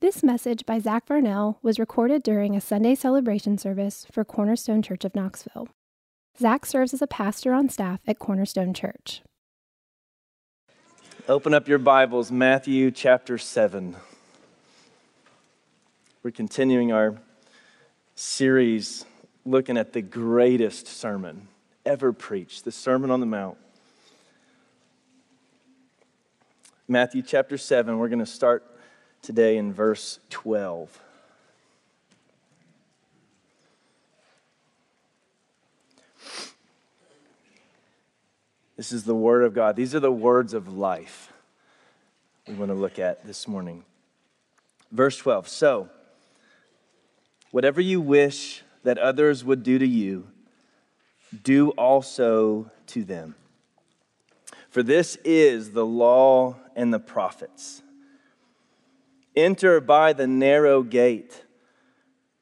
This message by Zach Varnell was recorded during a Sunday celebration service for Cornerstone Church of Knoxville. Zach serves as a pastor on staff at Cornerstone Church. Open up your Bibles, Matthew chapter 7. We're continuing our series looking at the greatest sermon ever preached, the Sermon on the Mount. Matthew chapter 7, we're going to start today in verse 12. This is the Word of God. These are the words of life we want to look at this morning. Verse 12 So, whatever you wish that others would do to you, do also to them. For this is the law and the prophets. Enter by the narrow gate,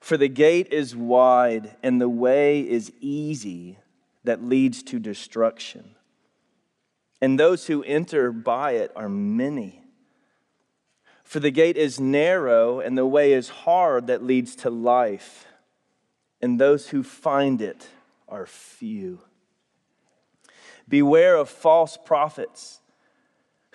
for the gate is wide and the way is easy that leads to destruction. And those who enter by it are many. For the gate is narrow and the way is hard that leads to life, and those who find it are few. Beware of false prophets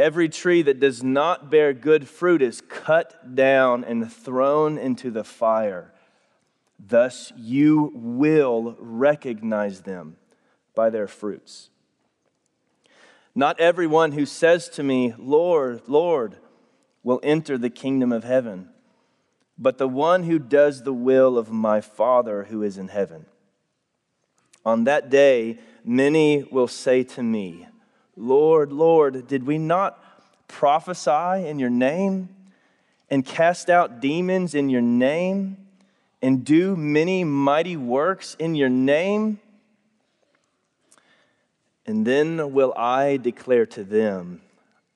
Every tree that does not bear good fruit is cut down and thrown into the fire. Thus you will recognize them by their fruits. Not everyone who says to me, Lord, Lord, will enter the kingdom of heaven, but the one who does the will of my Father who is in heaven. On that day, many will say to me, Lord, Lord, did we not prophesy in your name and cast out demons in your name and do many mighty works in your name? And then will I declare to them,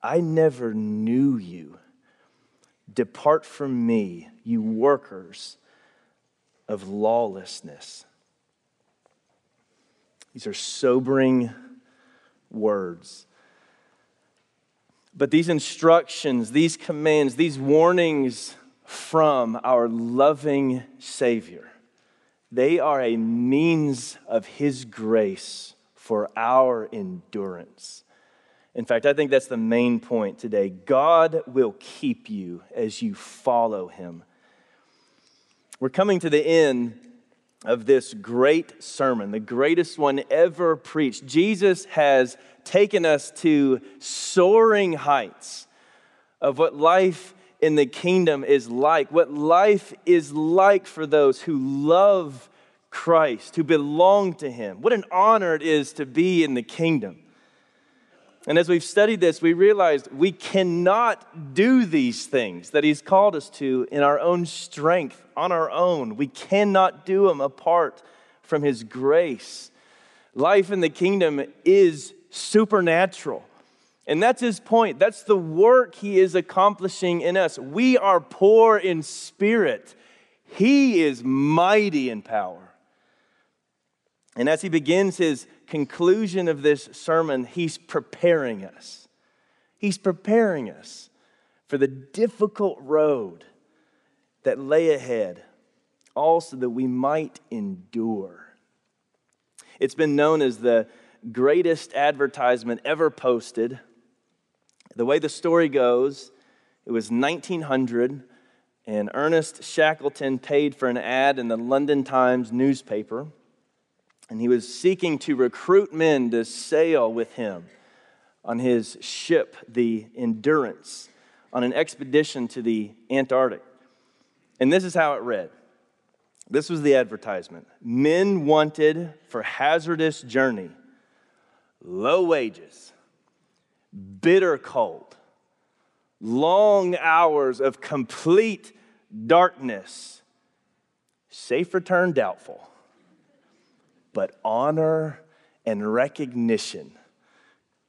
I never knew you. Depart from me, you workers of lawlessness. These are sobering words. But these instructions, these commands, these warnings from our loving Savior, they are a means of His grace for our endurance. In fact, I think that's the main point today. God will keep you as you follow Him. We're coming to the end of this great sermon, the greatest one ever preached. Jesus has taken us to soaring heights of what life in the kingdom is like, what life is like for those who love Christ, who belong to Him. What an honor it is to be in the kingdom. And as we've studied this, we realized we cannot do these things that He's called us to in our own strength, on our own. We cannot do them apart from His grace. Life in the kingdom is supernatural. And that's his point. That's the work he is accomplishing in us. We are poor in spirit, he is mighty in power. And as he begins his conclusion of this sermon, he's preparing us. He's preparing us for the difficult road that lay ahead, also that we might endure. It's been known as the greatest advertisement ever posted. The way the story goes, it was 1900, and Ernest Shackleton paid for an ad in the London Times newspaper and he was seeking to recruit men to sail with him on his ship, the Endurance, on an expedition to the Antarctic. And this is how it read. This was the advertisement. Men wanted for hazardous journey, low wages, bitter cold, long hours of complete darkness, safe return doubtful, but honor and recognition,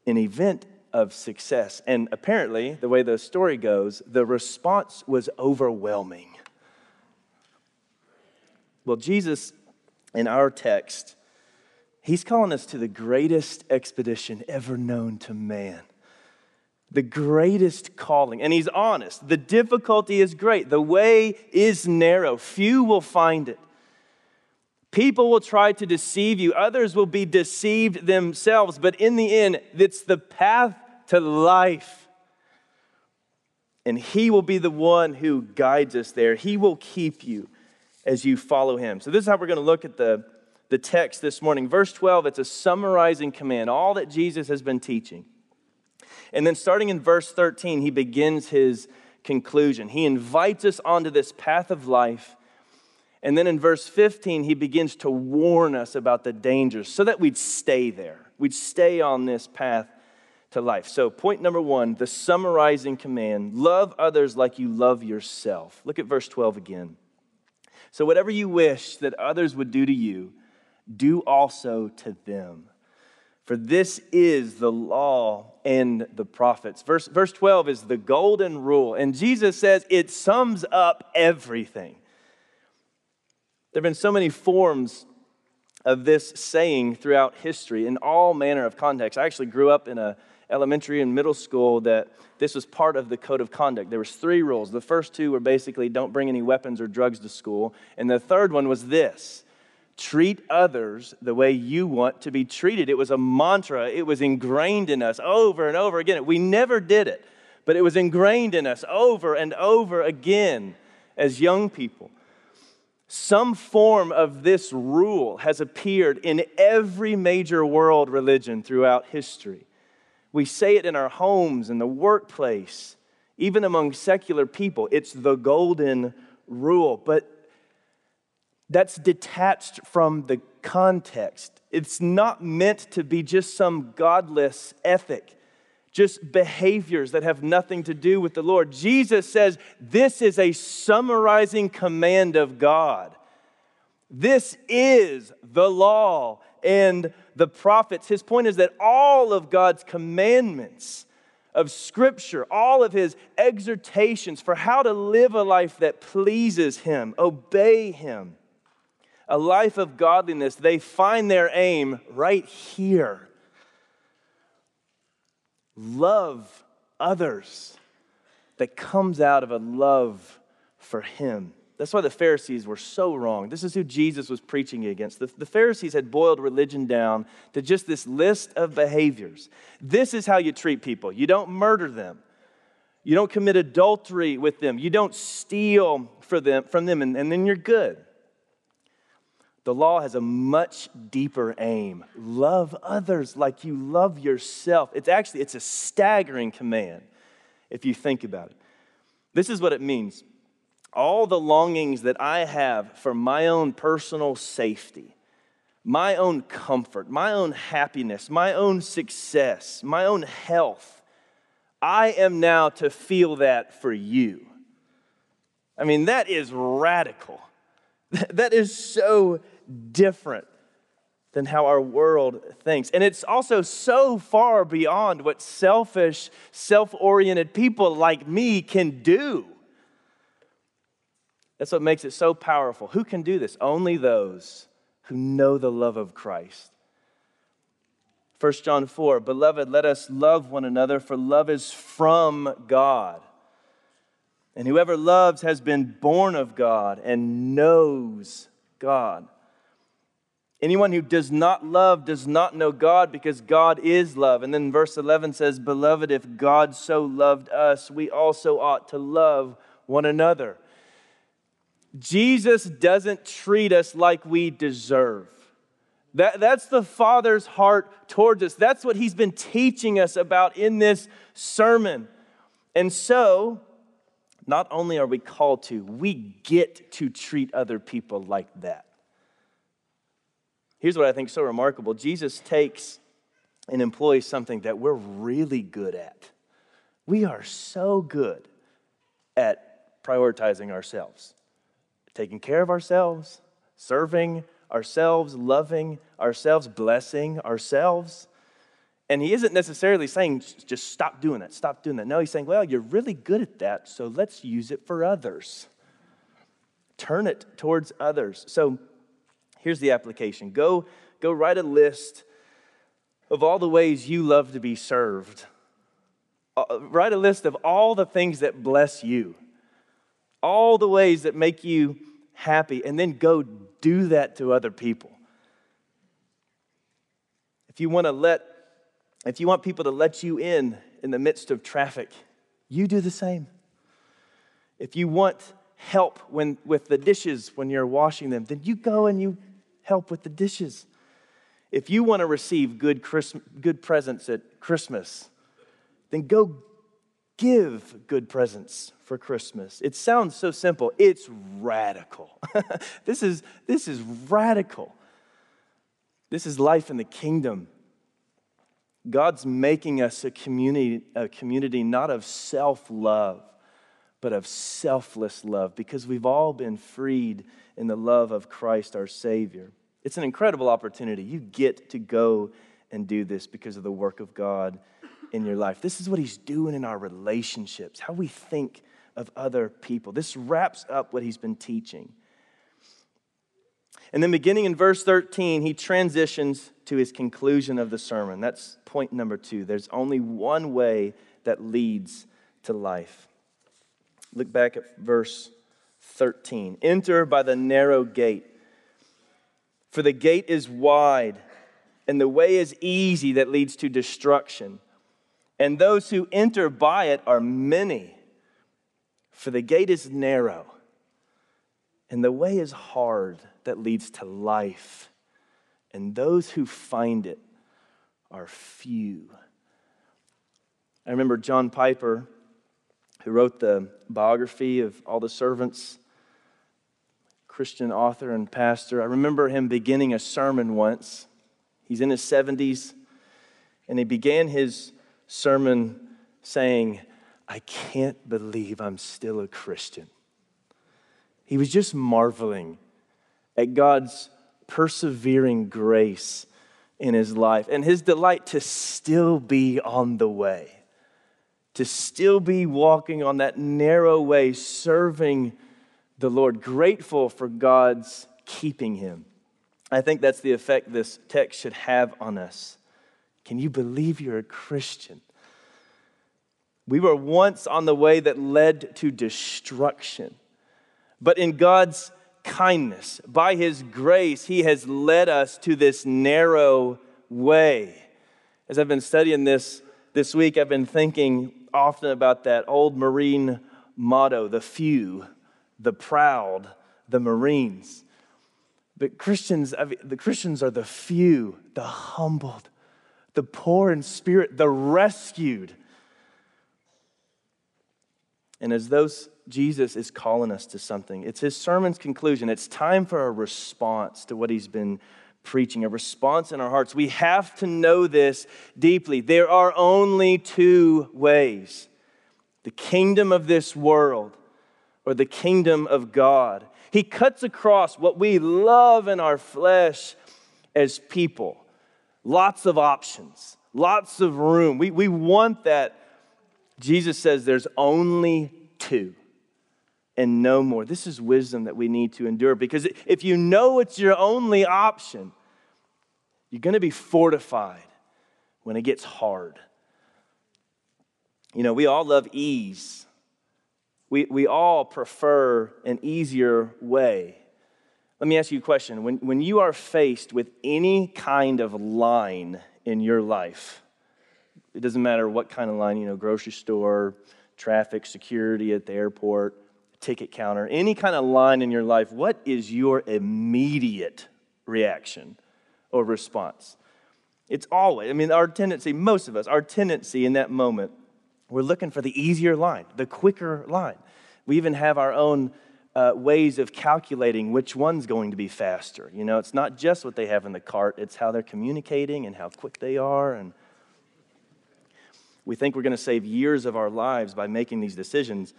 an event of success. And apparently, the way the story goes, the response was overwhelming. Well, Jesus, in our text, he's calling us to the greatest expedition ever known to man. The greatest calling. And he's honest. The difficulty is great. The way is narrow. Few will find it. People will try to deceive you, others will be deceived themselves. But in the end, it's the path to life. And He will be the one who guides us there. He will keep you as you follow Him. So, this is how we're going to look at the, the text this morning. Verse 12, it's a summarizing command, all that Jesus has been teaching. And then, starting in verse 13, He begins His conclusion. He invites us onto this path of life. And then in verse 15, he begins to warn us about the dangers so that we'd stay there. We'd stay on this path to life. So, point number one, the summarizing command love others like you love yourself. Look at verse 12 again. So, whatever you wish that others would do to you, do also to them. For this is the law and the prophets. Verse, verse 12 is the golden rule, and Jesus says it sums up everything. There have been so many forms of this saying throughout history in all manner of contexts. I actually grew up in a elementary and middle school that this was part of the code of conduct. There was three rules. The first two were basically don't bring any weapons or drugs to school, and the third one was this. Treat others the way you want to be treated. It was a mantra. It was ingrained in us over and over again. We never did it, but it was ingrained in us over and over again as young people. Some form of this rule has appeared in every major world religion throughout history. We say it in our homes, in the workplace, even among secular people. It's the golden rule. But that's detached from the context. It's not meant to be just some godless ethic, just behaviors that have nothing to do with the Lord. Jesus says this is a summarizing command of God. This is the law and the prophets. His point is that all of God's commandments of Scripture, all of his exhortations for how to live a life that pleases him, obey him, a life of godliness, they find their aim right here. Love others that comes out of a love for him. That's why the Pharisees were so wrong. This is who Jesus was preaching against. The, the, Pharisees had boiled religion down to just this list of behaviors. This is how you treat people you don't murder them, you don't commit adultery with them, you don't steal for them, from them, and, and then you're good. The law has a much deeper aim. Love others like you love yourself. It's actually it's a staggering command if you think about it. This is what it means all the longings that I have for my own personal safety, my own comfort, my own happiness, my own success, my own health, I am now to feel that for you. I mean, that is radical. That is so different than how our world thinks. And it's also so far beyond what selfish, self oriented people like me can do. That's what makes it so powerful. Who can do this? Only those who know the love of Christ. 1 John 4 Beloved, let us love one another, for love is from God. And whoever loves has been born of God and knows God. Anyone who does not love does not know God because God is love. And then verse 11 says, Beloved, if God so loved us, we also ought to love one another. Jesus doesn't treat us like we deserve. That, that's the Father's heart towards us. That's what He's been teaching us about in this sermon. And so, not only are we called to, we get to treat other people like that. Here's what I think is so remarkable Jesus takes and employs something that we're really good at. We are so good at prioritizing ourselves, taking care of ourselves, serving ourselves, loving ourselves, blessing ourselves. And he isn't necessarily saying just stop doing that, stop doing that. No, he's saying, well, you're really good at that, so let's use it for others. Turn it towards others. So here's the application go, go write a list of all the ways you love to be served. Uh, write a list of all the things that bless you, all the ways that make you happy, and then go do that to other people. If you want to let, if you want people to let you in in the midst of traffic, you do the same. If you want help when, with the dishes when you're washing them, then you go and you help with the dishes. If you want to receive good, Christ, good presents at Christmas, then go give good presents for Christmas. It sounds so simple. It's radical. this, is, this is radical. This is life in the kingdom. God's making us a community, a community not of self love, but of selfless love because we've all been freed in the love of Christ our Savior. It's an incredible opportunity. You get to go and do this because of the work of God in your life. This is what He's doing in our relationships, how we think of other people. This wraps up what He's been teaching. And then, beginning in verse 13, he transitions to his conclusion of the sermon. That's point number two. There's only one way that leads to life. Look back at verse 13. Enter by the narrow gate. For the gate is wide, and the way is easy that leads to destruction. And those who enter by it are many. For the gate is narrow, and the way is hard that leads to life. And those who find it are few. I remember John Piper, who wrote the biography of all the servants Christian author and pastor. I remember him beginning a sermon once. He's in his 70s, and he began his sermon saying, I can't believe I'm still a Christian. He was just marveling at God's persevering grace in his life and his delight to still be on the way, to still be walking on that narrow way, serving the Lord, grateful for God's keeping him. I think that's the effect this text should have on us. Can you believe you're a Christian? We were once on the way that led to destruction, but in God's kindness, by His grace, He has led us to this narrow way. As I've been studying this this week, I've been thinking often about that old Marine motto the few the proud, the Marines. But Christians, the Christians are the few, the humbled, the poor in spirit, the rescued. And as those Jesus is calling us to something, it's his sermon's conclusion. It's time for a response to what he's been preaching, a response in our hearts. We have to know this deeply. There are only two ways the kingdom of this world or the kingdom of God. He cuts across what we love in our flesh as people. Lots of options, lots of room. We, we want that. Jesus says there's only two and no more. This is wisdom that we need to endure because if you know it's your only option, you're going to be fortified when it gets hard. You know, we all love ease. We, we all prefer an easier way. Let me ask you a question. When, when you are faced with any kind of line in your life, it doesn't matter what kind of line, you know, grocery store, traffic, security at the airport, ticket counter, any kind of line in your life, what is your immediate reaction or response? It's always, I mean, our tendency, most of us, our tendency in that moment we're looking for the easier line, the quicker line. We even have our own uh, ways of calculating which one's going to be faster. You know, it's not just what they have in the cart, it's how they're communicating and how quick they are. And we think we're going to save years of our lives by making these decisions.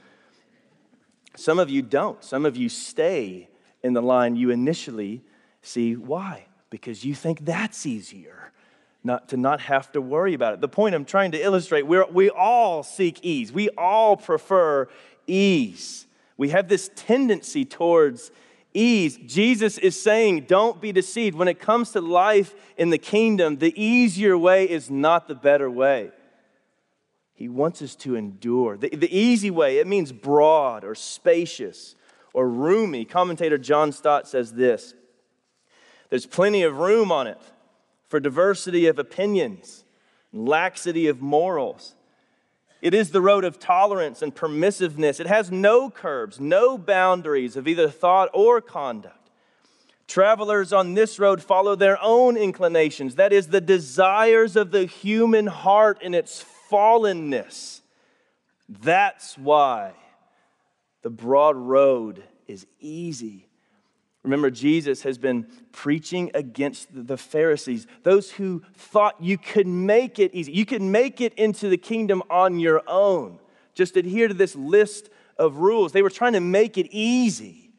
Some of you don't. Some of you stay in the line you initially see. Why? Because you think that's easier. Not, to not have to worry about it. The point I'm trying to illustrate, we we all seek ease. We all prefer ease. We have this tendency towards ease. Jesus is saying, don't be deceived. When it comes to life in the kingdom, the easier way is not the better way. He wants us to endure. The, the easy way, it means broad or spacious or roomy. Commentator John Stott says this there's plenty of room on it for diversity of opinions, laxity of morals. It is the road of tolerance and permissiveness. It has no curbs, no boundaries of either thought or conduct. Travelers on this road follow their own inclinations, that is, the desires of the human heart in its fallenness. That's why the broad road is easy. Remember, Jesus has been preaching against the Pharisees, those who thought you could make it easy. You could make it into the kingdom on your own. Just adhere to this list of rules. They were trying to make it easy.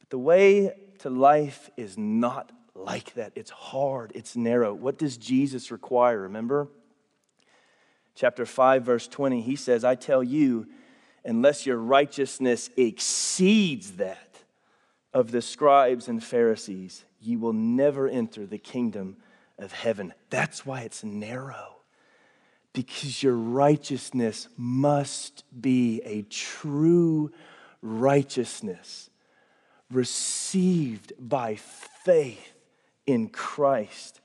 But the way to life is not like that. It's hard, it's narrow. What does Jesus require? Remember? chapter 5, verse 20, he says, I tell you, unless your righteousness exceeds that of the scribes and Pharisees, you will never enter the kingdom of heaven. That's why it's narrow, because your righteousness must be a true righteousness received by faith in Christ.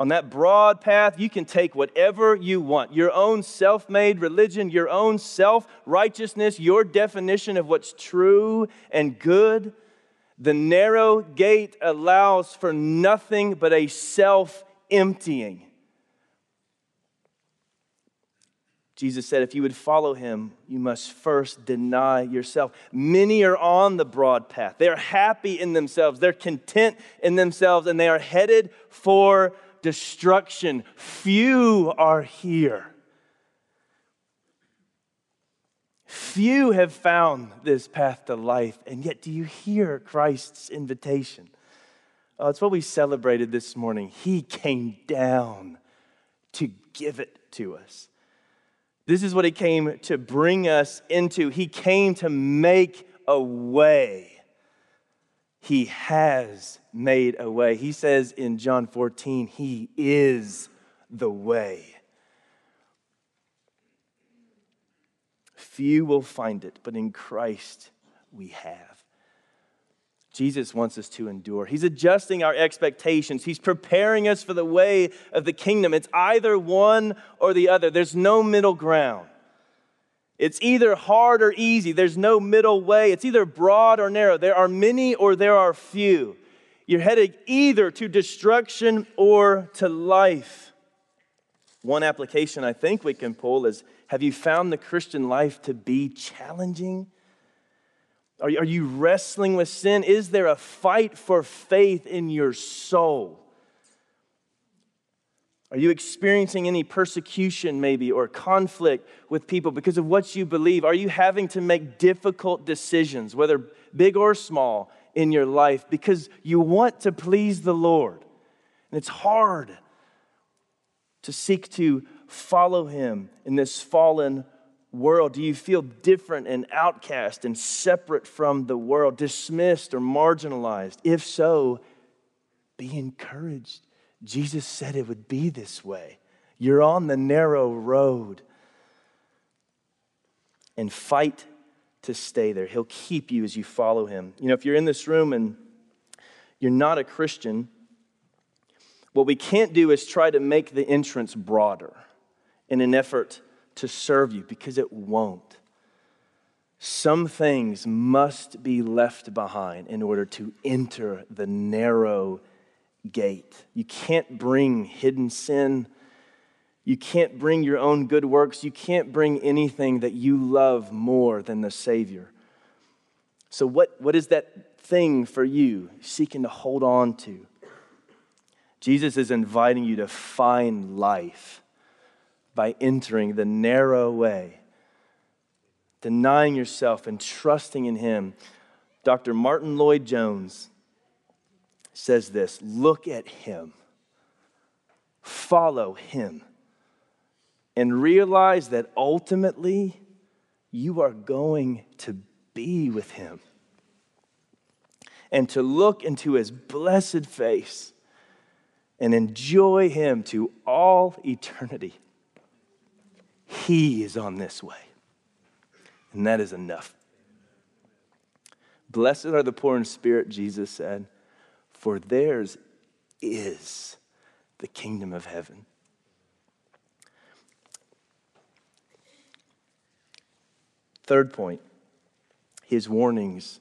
On that broad path, you can take whatever you want your own self made religion, your own self righteousness, your definition of what's true and good. The narrow gate allows for nothing but a self emptying. Jesus said, if you would follow him, you must first deny yourself. Many are on the broad path. They're happy in themselves, they're content in themselves, and they are headed for destruction. Few are here. Few have found this path to life, and yet do you hear Christ's invitation? Oh, it's what we celebrated this morning. He came down to give it to us. This is what He came to bring us into. He came to make a way. He has made a way. He says in John 14, He is the way. Few will find it, but in Christ we have. Jesus wants us to endure. He's adjusting our expectations. He's preparing us for the way of the kingdom. It's either one or the other, there's no middle ground. It's either hard or easy. There's no middle way. It's either broad or narrow. There are many or there are few. You're headed either to destruction or to life. One application I think we can pull is Have you found the Christian life to be challenging? Are you wrestling with sin? Is there a fight for faith in your soul? Are you experiencing any persecution, maybe, or conflict with people because of what you believe? Are you having to make difficult decisions, whether big or small, in your life because you want to please the Lord? And it's hard to seek to follow Him in this fallen world. Do you feel different and outcast and separate from the world, dismissed or marginalized? If so, be encouraged Jesus said it would be this way. You're on the narrow road. And fight to stay there. He'll keep you as you follow him. You know, if you're in this room and you're not a Christian, what we can't do is try to make the entrance broader in an effort to serve you because it won't. Some things must be left behind in order to enter the narrow gate. You can't bring hidden sin. You can't bring your own good works. You can't bring anything that you love more than the Savior. So, what, what is that thing for you seeking to hold on to? Jesus is inviting you to find life by entering the narrow way, denying yourself and trusting in Him. Dr. Martyn Lloyd-Jones says this look at Him, follow Him, and realize that ultimately you are going to be with Him. And to look into His blessed face and enjoy Him to all eternity. He is on this way. And that is enough. Blessed are the poor in spirit, Jesus said, for theirs is the kingdom of heaven. Third point, his warnings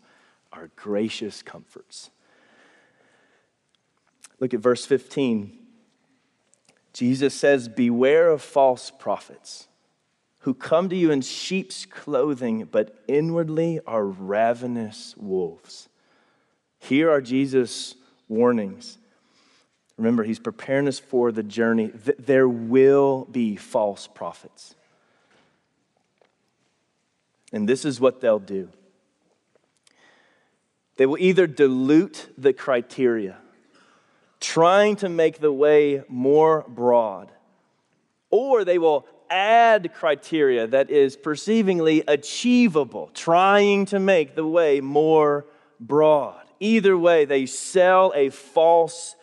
are gracious comforts. Look at verse 15. Jesus says, Beware of false prophets who come to you in sheep's clothing, but inwardly are ravenous wolves. Here are Jesus' warnings. Remember, he's preparing us for the journey. There will be false prophets. And this is what they'll do they will either dilute the criteria, trying to make the way more broad, or they will add criteria that is perceivingly achievable, trying to make the way more broad. Either way, they sell a false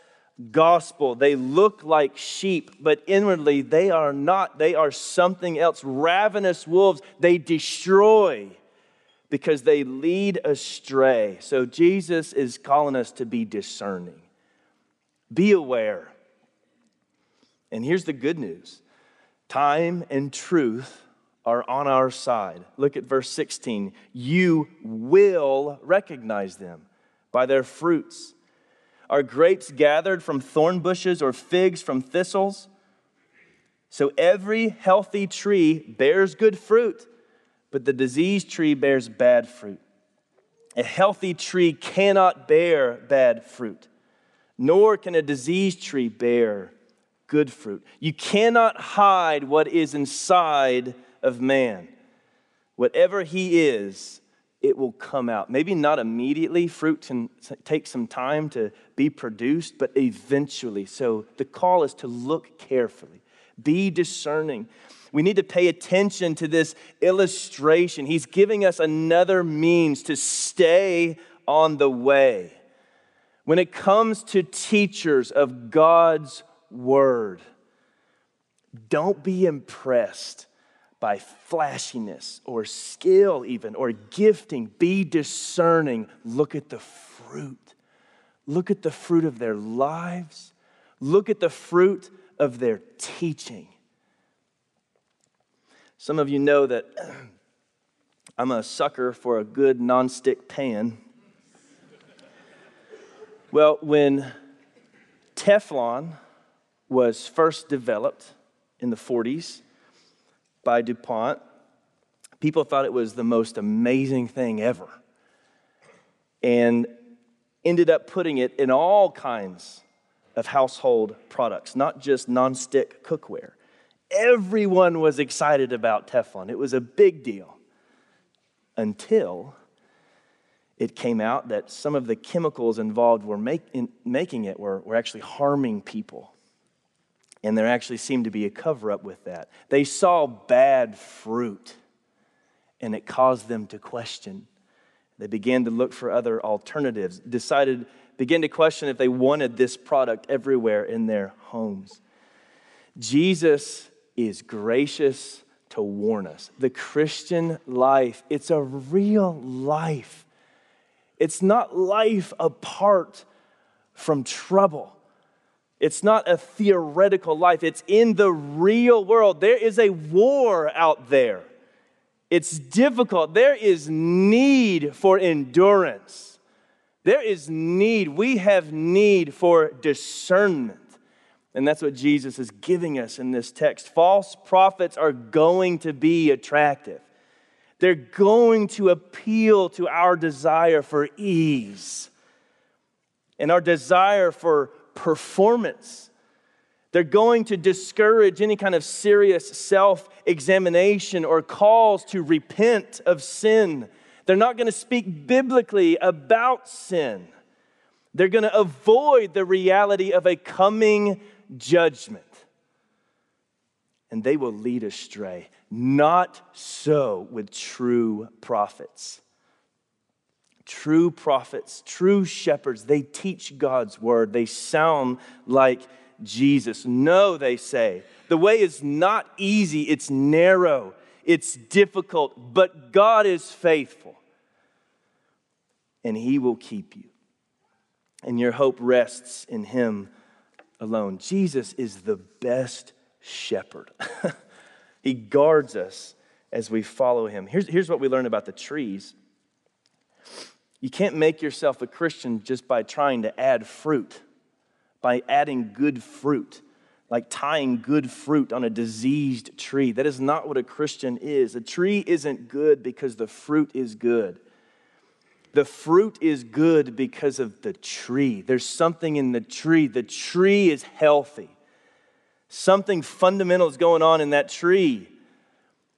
gospel. They look like sheep, but inwardly they are not. They are something else. Ravenous wolves, they destroy because they lead astray. So Jesus is calling us to be discerning. Be aware. And here's the good news Time and truth are on our side. Look at verse 16. You will recognize them by their fruits. Are grapes gathered from thorn bushes or figs from thistles? So every healthy tree bears good fruit, but the diseased tree bears bad fruit. A healthy tree cannot bear bad fruit, nor can a diseased tree bear good fruit. You cannot hide what is inside of man. Whatever he is, it will come out. Maybe not immediately, fruit can take some time to be produced, but eventually. So the call is to look carefully, be discerning. We need to pay attention to this illustration. He's giving us another means to stay on the way. When it comes to teachers of God's word. Don't be impressed by flashiness or skill, even, or gifting. Be discerning. Look at the fruit. Look at the fruit of their lives. Look at the fruit of their teaching. Some of you know that I'm a sucker for a good nonstick pan. Well, when Teflon was first developed in the 40s by DuPont. People thought it was the most amazing thing ever and ended up putting it in all kinds of household products, not just nonstick cookware. Everyone was excited about Teflon. It was a big deal until it came out that some of the chemicals involved were make, in making it were, were actually harming people and there actually seemed to be a cover up with that. They saw bad fruit, and it caused them to question. They began to look for other alternatives, decided, began to question if they wanted this product everywhere in their homes. Jesus is gracious to warn us. The Christian life, it's a real life. It's not life apart from trouble. It's not a theoretical life, it's in the real world. There is a war out there. It's difficult. There is need for endurance. There is need. We have need for discernment. And that's what Jesus is giving us in this text. False prophets are going to be attractive. They're going to appeal to our desire for ease and our desire for performance. They're going to discourage any kind of serious self examination or calls to repent of sin. They're not going to speak biblically about sin. They're going to avoid the reality of a coming judgment. And they will lead astray. Not so with true prophets. True prophets, true shepherds, they teach God's word. They sound like Jesus. No, they say. The way is not easy, it's narrow, it's difficult, but God is faithful. And He will keep you. And your hope rests in Him alone. Jesus is the best shepherd. he guards us as we follow Him. Here's, here's what we learn about the trees you can't make yourself a Christian just by trying to add fruit by adding good fruit, like tying good fruit on a diseased tree. That is not what a Christian is. A tree isn't good because the fruit is good. The fruit is good because of the tree. There's something in the tree. The tree is healthy. Something fundamental is going on in that tree.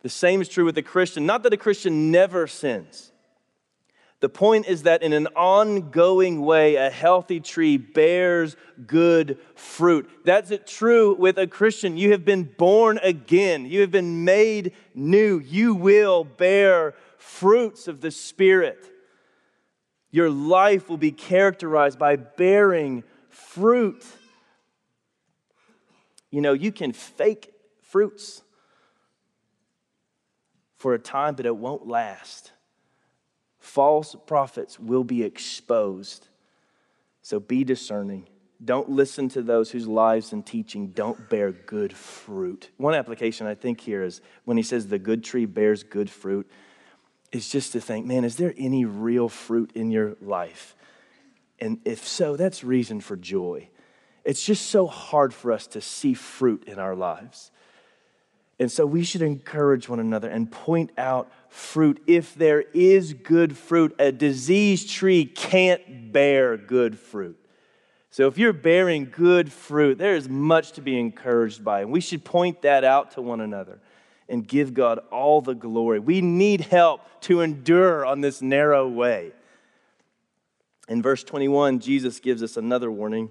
The same is true with a Christian. Not that a Christian never sins, the point is that in an ongoing way, a healthy tree bears good fruit. That's true with a Christian. You have been born again, you have been made new. You will bear fruits of the Spirit. Your life will be characterized by bearing fruit. You know, you can fake fruits for a time, but it won't last false prophets will be exposed. So be discerning. Don't listen to those whose lives and teaching don't bear good fruit. One application I think here is when he says the good tree bears good fruit, is just to think, man, is there any real fruit in your life? And if so, that's reason for joy. It's just so hard for us to see fruit in our lives. And so we should encourage one another and point out fruit. If there is good fruit, a diseased tree can't bear good fruit. So if you're bearing good fruit, there is much to be encouraged by. And we should point that out to one another and give God all the glory. We need help to endure on this narrow way. In verse 21, Jesus gives us another warning.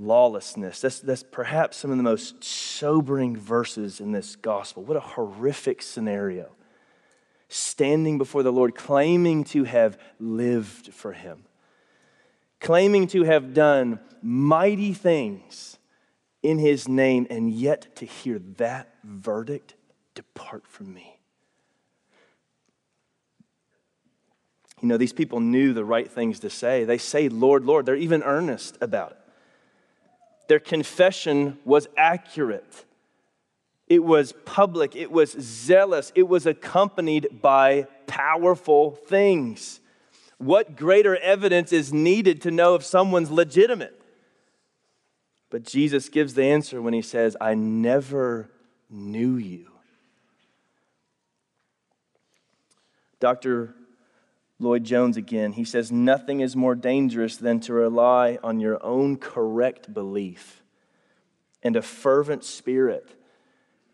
lawlessness. That's, that's perhaps some of the most sobering verses in this gospel. What a horrific scenario. Standing before the Lord, claiming to have lived for Him, claiming to have done mighty things in His name, and yet to hear that verdict depart from me. You know, these people knew the right things to say. They say, Lord, Lord. They're even earnest about it. Their confession was accurate, it was public, it was zealous, it was accompanied by powerful things. What greater evidence is needed to know if someone's legitimate? But Jesus gives the answer when he says, I never knew you. Dr. Lloyd Jones again. He says, Nothing is more dangerous than to rely on your own correct belief and a fervent spirit,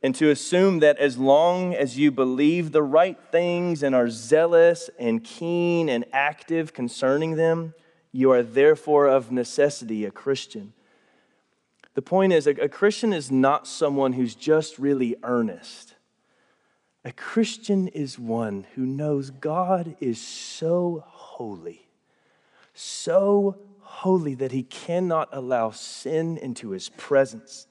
and to assume that as long as you believe the right things and are zealous and keen and active concerning them, you are therefore of necessity a Christian. The point is, a, Christian is not someone who's just really earnest a Christian is one who knows God is so holy, so holy that he cannot allow sin into his presence,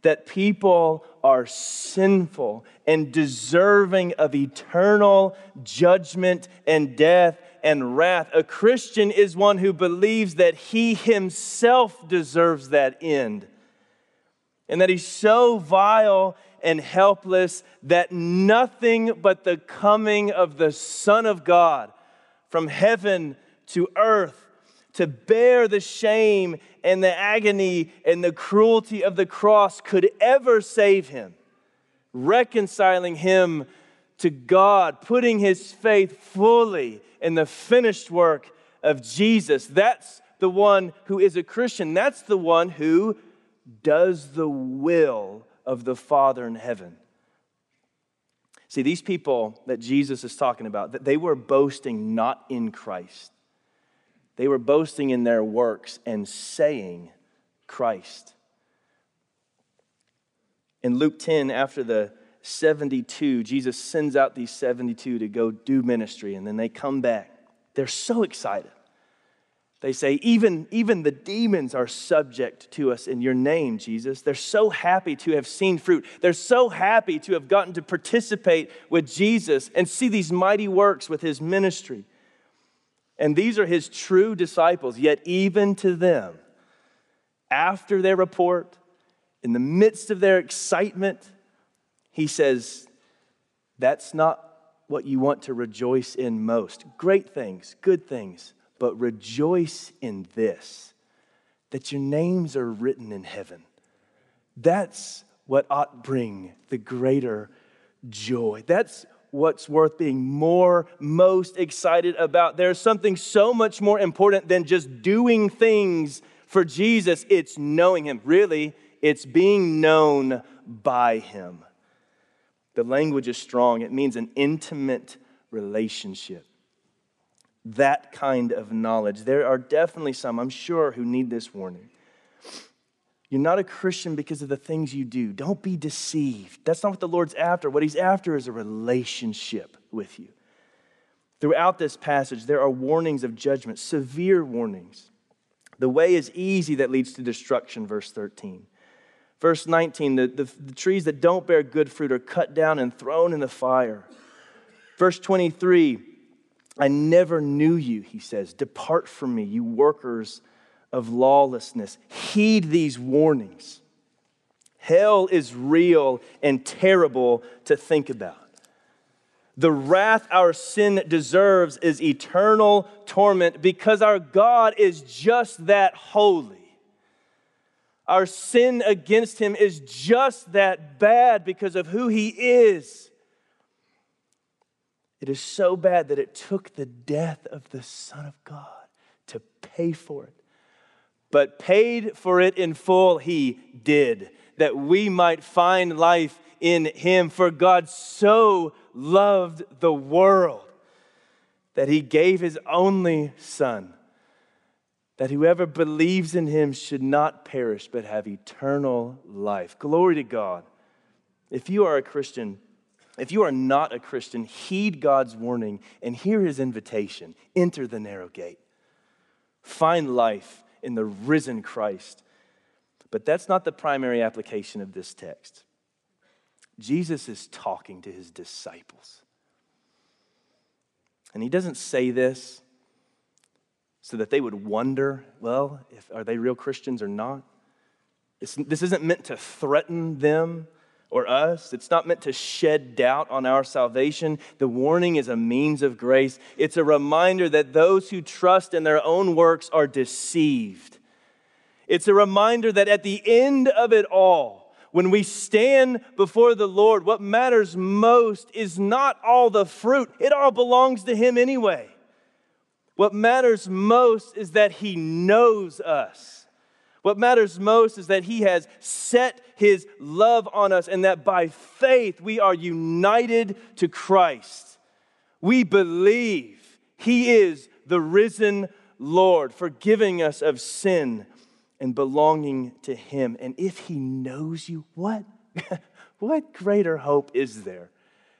that people are sinful and deserving of eternal judgment and death and wrath. A Christian is one who believes that he himself deserves that end and that he's so vile and helpless that nothing but the coming of the Son of God from heaven to earth to bear the shame and the agony and the cruelty of the cross could ever save him, reconciling him to God, putting his faith fully in the finished work of Jesus. That's the one who is a Christian. That's the one who does the will of the Father in heaven. See, these people that Jesus is talking about, that they were boasting not in Christ. They were boasting in their works and saying Christ. In Luke 10, after the 72, Jesus sends out these 72 to go do ministry, and then they come back. They're so excited. They say, even, even the demons are subject to us in your name, Jesus. They're so happy to have seen fruit. They're so happy to have gotten to participate with Jesus and see these mighty works with his ministry. And these are his true disciples. Yet, even to them, after their report, in the midst of their excitement, he says, That's not what you want to rejoice in most. Great things, good things but rejoice in this that your names are written in heaven. That's what ought bring the greater joy. That's what's worth being more, most excited about. There's something so much more important than just doing things for Jesus. It's knowing Him. Really, it's being known by Him. The language is strong, it means an intimate relationship that kind of knowledge. There are definitely some, I'm sure, who need this warning. You're not a Christian because of the things you do. Don't be deceived. That's not what the Lord's after. What He's after is a relationship with you. Throughout this passage, there are warnings of judgment, severe warnings. The way is easy that leads to destruction, verse 13. Verse 19, the, the, the trees that don't bear good fruit are cut down and thrown in the fire. Verse 23, I never knew you, he says. Depart from me, you workers of lawlessness. Heed these warnings. Hell is real and terrible to think about. The wrath our sin deserves is eternal torment because our God is just that holy. Our sin against him is just that bad because of who he is. It is so bad that it took the death of the Son of God to pay for it. But paid for it in full, He did, that we might find life in Him. For God so loved the world that He gave His only Son, that whoever believes in Him should not perish but have eternal life. Glory to God. If you are a Christian, if you are not a Christian, heed God's warning and hear his invitation enter the narrow gate. Find life in the risen Christ. But that's not the primary application of this text. Jesus is talking to his disciples. And he doesn't say this so that they would wonder, well, if, are they real Christians or not? This, this isn't meant to threaten them or us. It's not meant to shed doubt on our salvation. The warning is a means of grace. It's a reminder that those who trust in their own works are deceived. It's a reminder that at the end of it all, when we stand before the Lord, what matters most is not all the fruit, it all belongs to Him anyway. What matters most is that He knows us. What matters most is that He has set His love on us and that by faith we are united to Christ. We believe He is the risen Lord, forgiving us of sin and belonging to Him. And if He knows you, what? what greater hope is there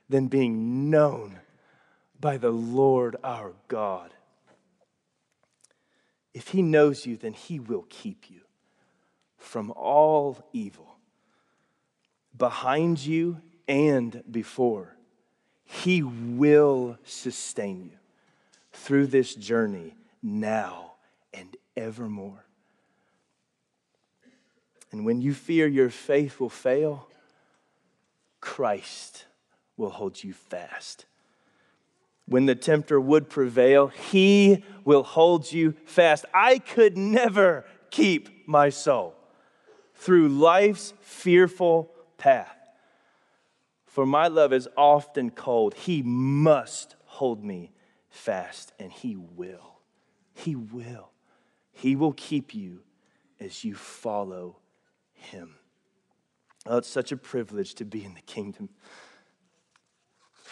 than being known by the Lord our God? If He knows you, then He will keep you from all evil. Behind you and before. He will sustain you through this journey now and evermore. And when you fear your faith will fail, Christ will hold you fast. When the tempter would prevail, he will hold you fast. I could never keep my soul through life's fearful path. For my love is often cold. He must hold me fast, and He will. He will. He will keep you as you follow Him. Oh, it's such a privilege to be in the kingdom.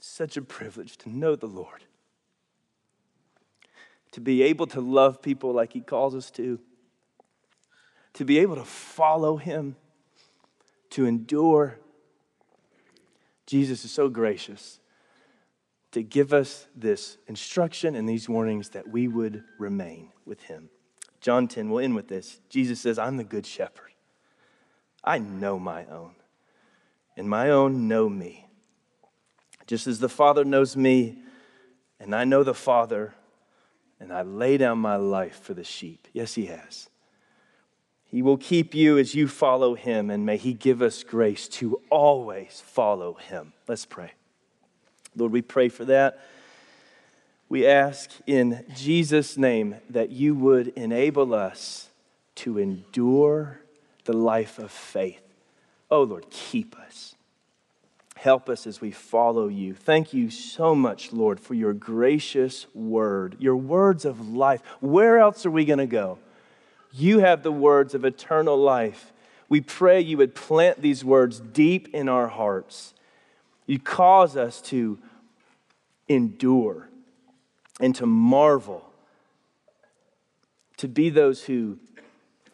Such a privilege to know the Lord, to be able to love people like He calls us to, to be able to follow Him, to endure. Jesus is so gracious to give us this instruction and these warnings that we would remain with Him. John 10, we'll end with this. Jesus says, I'm the good shepherd. I know my own, and my own know me. Just as the Father knows me, and I know the Father, and I lay down my life for the sheep. Yes, He has. He will keep you as you follow Him, and may He give us grace to always follow Him. Let's pray. Lord, we pray for that. We ask in Jesus' name that you would enable us to endure the life of faith. Oh, Lord, keep us. Help us as we follow you. Thank you so much, Lord, for your gracious word, your words of life. Where else are we going to go? You have the words of eternal life. We pray you would plant these words deep in our hearts. You cause us to endure and to marvel, to be those who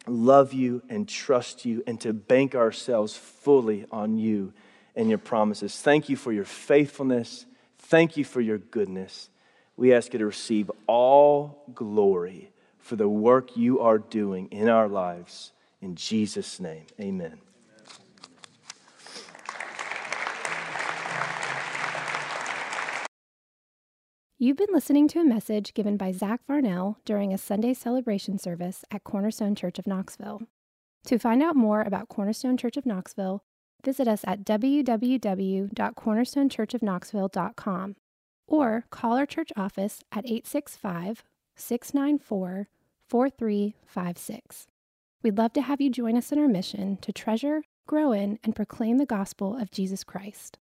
love you and trust you, and to bank ourselves fully on you and your promises. Thank you for your faithfulness. Thank you for your goodness. We ask you to receive all glory for the work you are doing in our lives. In Jesus' name, amen. You've been listening to a message given by Zach Varnell during a Sunday celebration service at Cornerstone Church of Knoxville. To find out more about Cornerstone Church of Knoxville, visit us at www.cornerstonechurchofknoxville.com or call our church office at 865 694 4356. We'd love to have you join us in our mission to treasure, grow in, and proclaim the gospel of Jesus Christ.